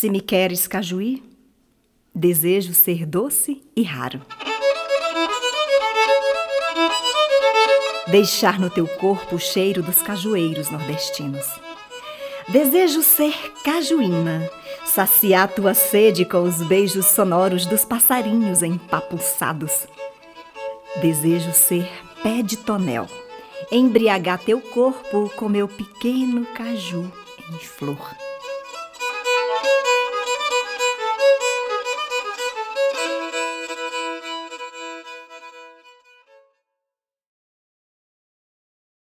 Se me queres cajuí, desejo ser doce e raro. Deixar no teu corpo o cheiro dos cajueiros nordestinos. Desejo ser cajuína, saciar tua sede com os beijos sonoros dos passarinhos empapuçados. Desejo ser pé de tonel, embriagar teu corpo com meu pequeno caju em flor.